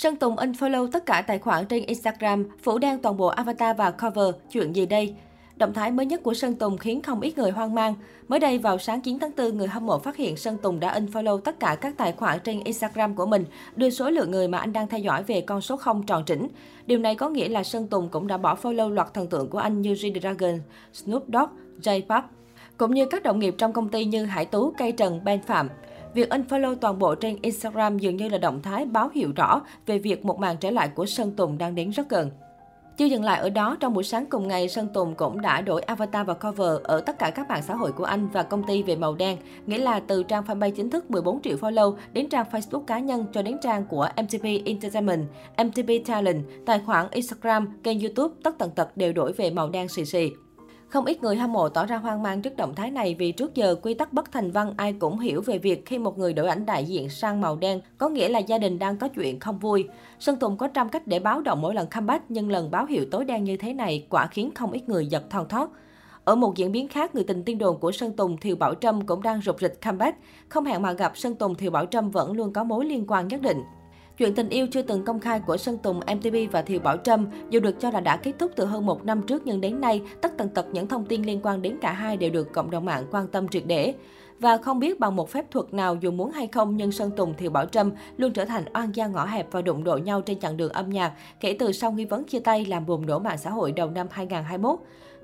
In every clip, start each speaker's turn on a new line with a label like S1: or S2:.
S1: Sơn Tùng unfollow tất cả tài khoản trên Instagram, phủ đen toàn bộ avatar và cover. Chuyện gì đây? Động thái mới nhất của Sơn Tùng khiến không ít người hoang mang. Mới đây vào sáng 9 tháng 4, người hâm mộ phát hiện Sơn Tùng đã unfollow tất cả các tài khoản trên Instagram của mình, đưa số lượng người mà anh đang theo dõi về con số 0 tròn chỉnh. Điều này có nghĩa là Sơn Tùng cũng đã bỏ follow loạt thần tượng của anh như G-Dragon, Snoop Dogg, J-Pop, cũng như các đồng nghiệp trong công ty như Hải Tú, Cây Trần, Ben Phạm. Việc unfollow toàn bộ trên Instagram dường như là động thái báo hiệu rõ về việc một màn trở lại của Sơn Tùng đang đến rất gần. Chưa dừng lại ở đó, trong buổi sáng cùng ngày, Sơn Tùng cũng đã đổi avatar và cover ở tất cả các mạng xã hội của anh và công ty về màu đen, nghĩa là từ trang fanpage chính thức 14 triệu follow đến trang Facebook cá nhân cho đến trang của MTV Entertainment, MTV Talent, tài khoản Instagram, kênh YouTube, tất tần tật đều đổi về màu đen xì xì. Không ít người hâm mộ tỏ ra hoang mang trước động thái này vì trước giờ quy tắc bất thành văn ai cũng hiểu về việc khi một người đổi ảnh đại diện sang màu đen có nghĩa là gia đình đang có chuyện không vui. Sơn Tùng có trăm cách để báo động mỗi lần comeback nhưng lần báo hiệu tối đen như thế này quả khiến không ít người giật thon thót. Ở một diễn biến khác, người tình tiên đồn của Sơn Tùng Thiều Bảo Trâm cũng đang rục rịch comeback. Không hẹn mà gặp, Sơn Tùng Thiều Bảo Trâm vẫn luôn có mối liên quan nhất định. Chuyện tình yêu chưa từng công khai của Sơn Tùng, MTV và Thiều Bảo Trâm dù được cho là đã kết thúc từ hơn một năm trước nhưng đến nay, tất tần tật những thông tin liên quan đến cả hai đều được cộng đồng mạng quan tâm triệt để. Và không biết bằng một phép thuật nào dù muốn hay không nhưng Sơn Tùng Thiều Bảo Trâm luôn trở thành oan gia ngõ hẹp và đụng độ nhau trên chặng đường âm nhạc kể từ sau nghi vấn chia tay làm bùng nổ mạng xã hội đầu năm 2021.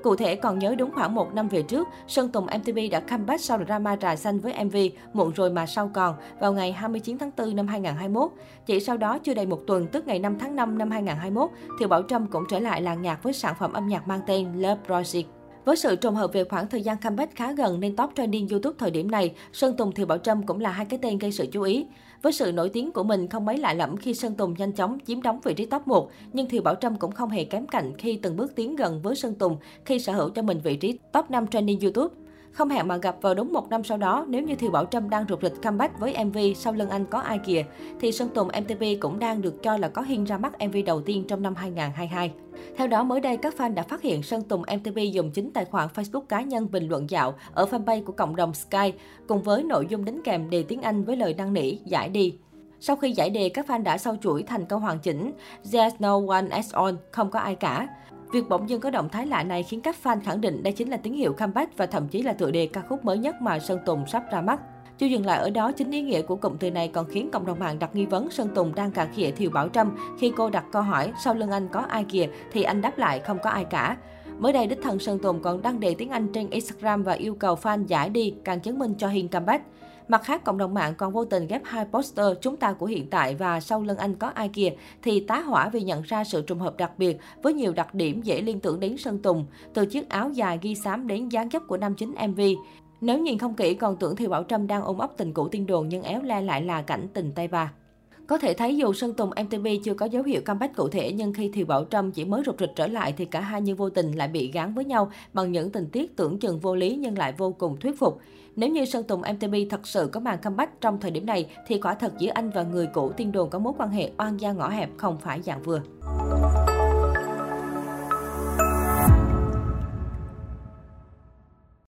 S1: Cụ thể, còn nhớ đúng khoảng một năm về trước, Sơn Tùng MTV đã comeback sau drama trà xanh với MV Muộn rồi mà sau còn vào ngày 29 tháng 4 năm 2021. Chỉ sau đó chưa đầy một tuần, tức ngày 5 tháng 5 năm 2021, Thiều Bảo Trâm cũng trở lại làng nhạc với sản phẩm âm nhạc mang tên Love Project. Với sự trùng hợp về khoảng thời gian comeback khá gần nên top trending YouTube thời điểm này, Sơn Tùng Thiều Bảo Trâm cũng là hai cái tên gây sự chú ý. Với sự nổi tiếng của mình không mấy lạ lẫm khi Sơn Tùng nhanh chóng chiếm đóng vị trí top 1, nhưng Thiều Bảo Trâm cũng không hề kém cạnh khi từng bước tiến gần với Sơn Tùng khi sở hữu cho mình vị trí top 5 trending YouTube. Không hẹn mà gặp vào đúng một năm sau đó, nếu như Thiều Bảo Trâm đang rụt rịch comeback với MV Sau lưng anh có ai kìa, thì Sơn Tùng MTP cũng đang được cho là có hiên ra mắt MV đầu tiên trong năm 2022. Theo đó, mới đây các fan đã phát hiện Sơn Tùng MTP dùng chính tài khoản Facebook cá nhân bình luận dạo ở fanpage của cộng đồng Sky, cùng với nội dung đính kèm đề tiếng Anh với lời năn nỉ, giải đi. Sau khi giải đề, các fan đã sau chuỗi thành câu hoàn chỉnh There's no one as on, không có ai cả. Việc bỗng dưng có động thái lạ này khiến các fan khẳng định đây chính là tín hiệu comeback và thậm chí là tựa đề ca khúc mới nhất mà Sơn Tùng sắp ra mắt. Chưa dừng lại ở đó, chính ý nghĩa của cụm từ này còn khiến cộng đồng mạng đặt nghi vấn Sơn Tùng đang cà khịa Thiều Bảo Trâm khi cô đặt câu hỏi sau lưng anh có ai kìa thì anh đáp lại không có ai cả. Mới đây, đích thân Sơn Tùng còn đăng đề tiếng Anh trên Instagram và yêu cầu fan giải đi, càng chứng minh cho Hiên comeback. Mặt khác, cộng đồng mạng còn vô tình ghép hai poster chúng ta của hiện tại và sau lưng anh có ai kìa thì tá hỏa vì nhận ra sự trùng hợp đặc biệt với nhiều đặc điểm dễ liên tưởng đến Sơn Tùng, từ chiếc áo dài ghi xám đến dáng dấp của nam chính MV. Nếu nhìn không kỹ còn tưởng thì Bảo Trâm đang ôm ấp tình cũ tiên đồn nhưng éo le lại là cảnh tình tay ba. Có thể thấy dù Sơn Tùng MTV chưa có dấu hiệu comeback cụ thể, nhưng khi Thiều Bảo Trâm chỉ mới rụt rịch trở lại thì cả hai như vô tình lại bị gán với nhau bằng những tình tiết tưởng chừng vô lý nhưng lại vô cùng thuyết phục. Nếu như Sơn Tùng MTV thật sự có màn comeback trong thời điểm này, thì quả thật giữa anh và người cũ tiên đồn có mối quan hệ oan gia ngõ hẹp không phải dạng vừa.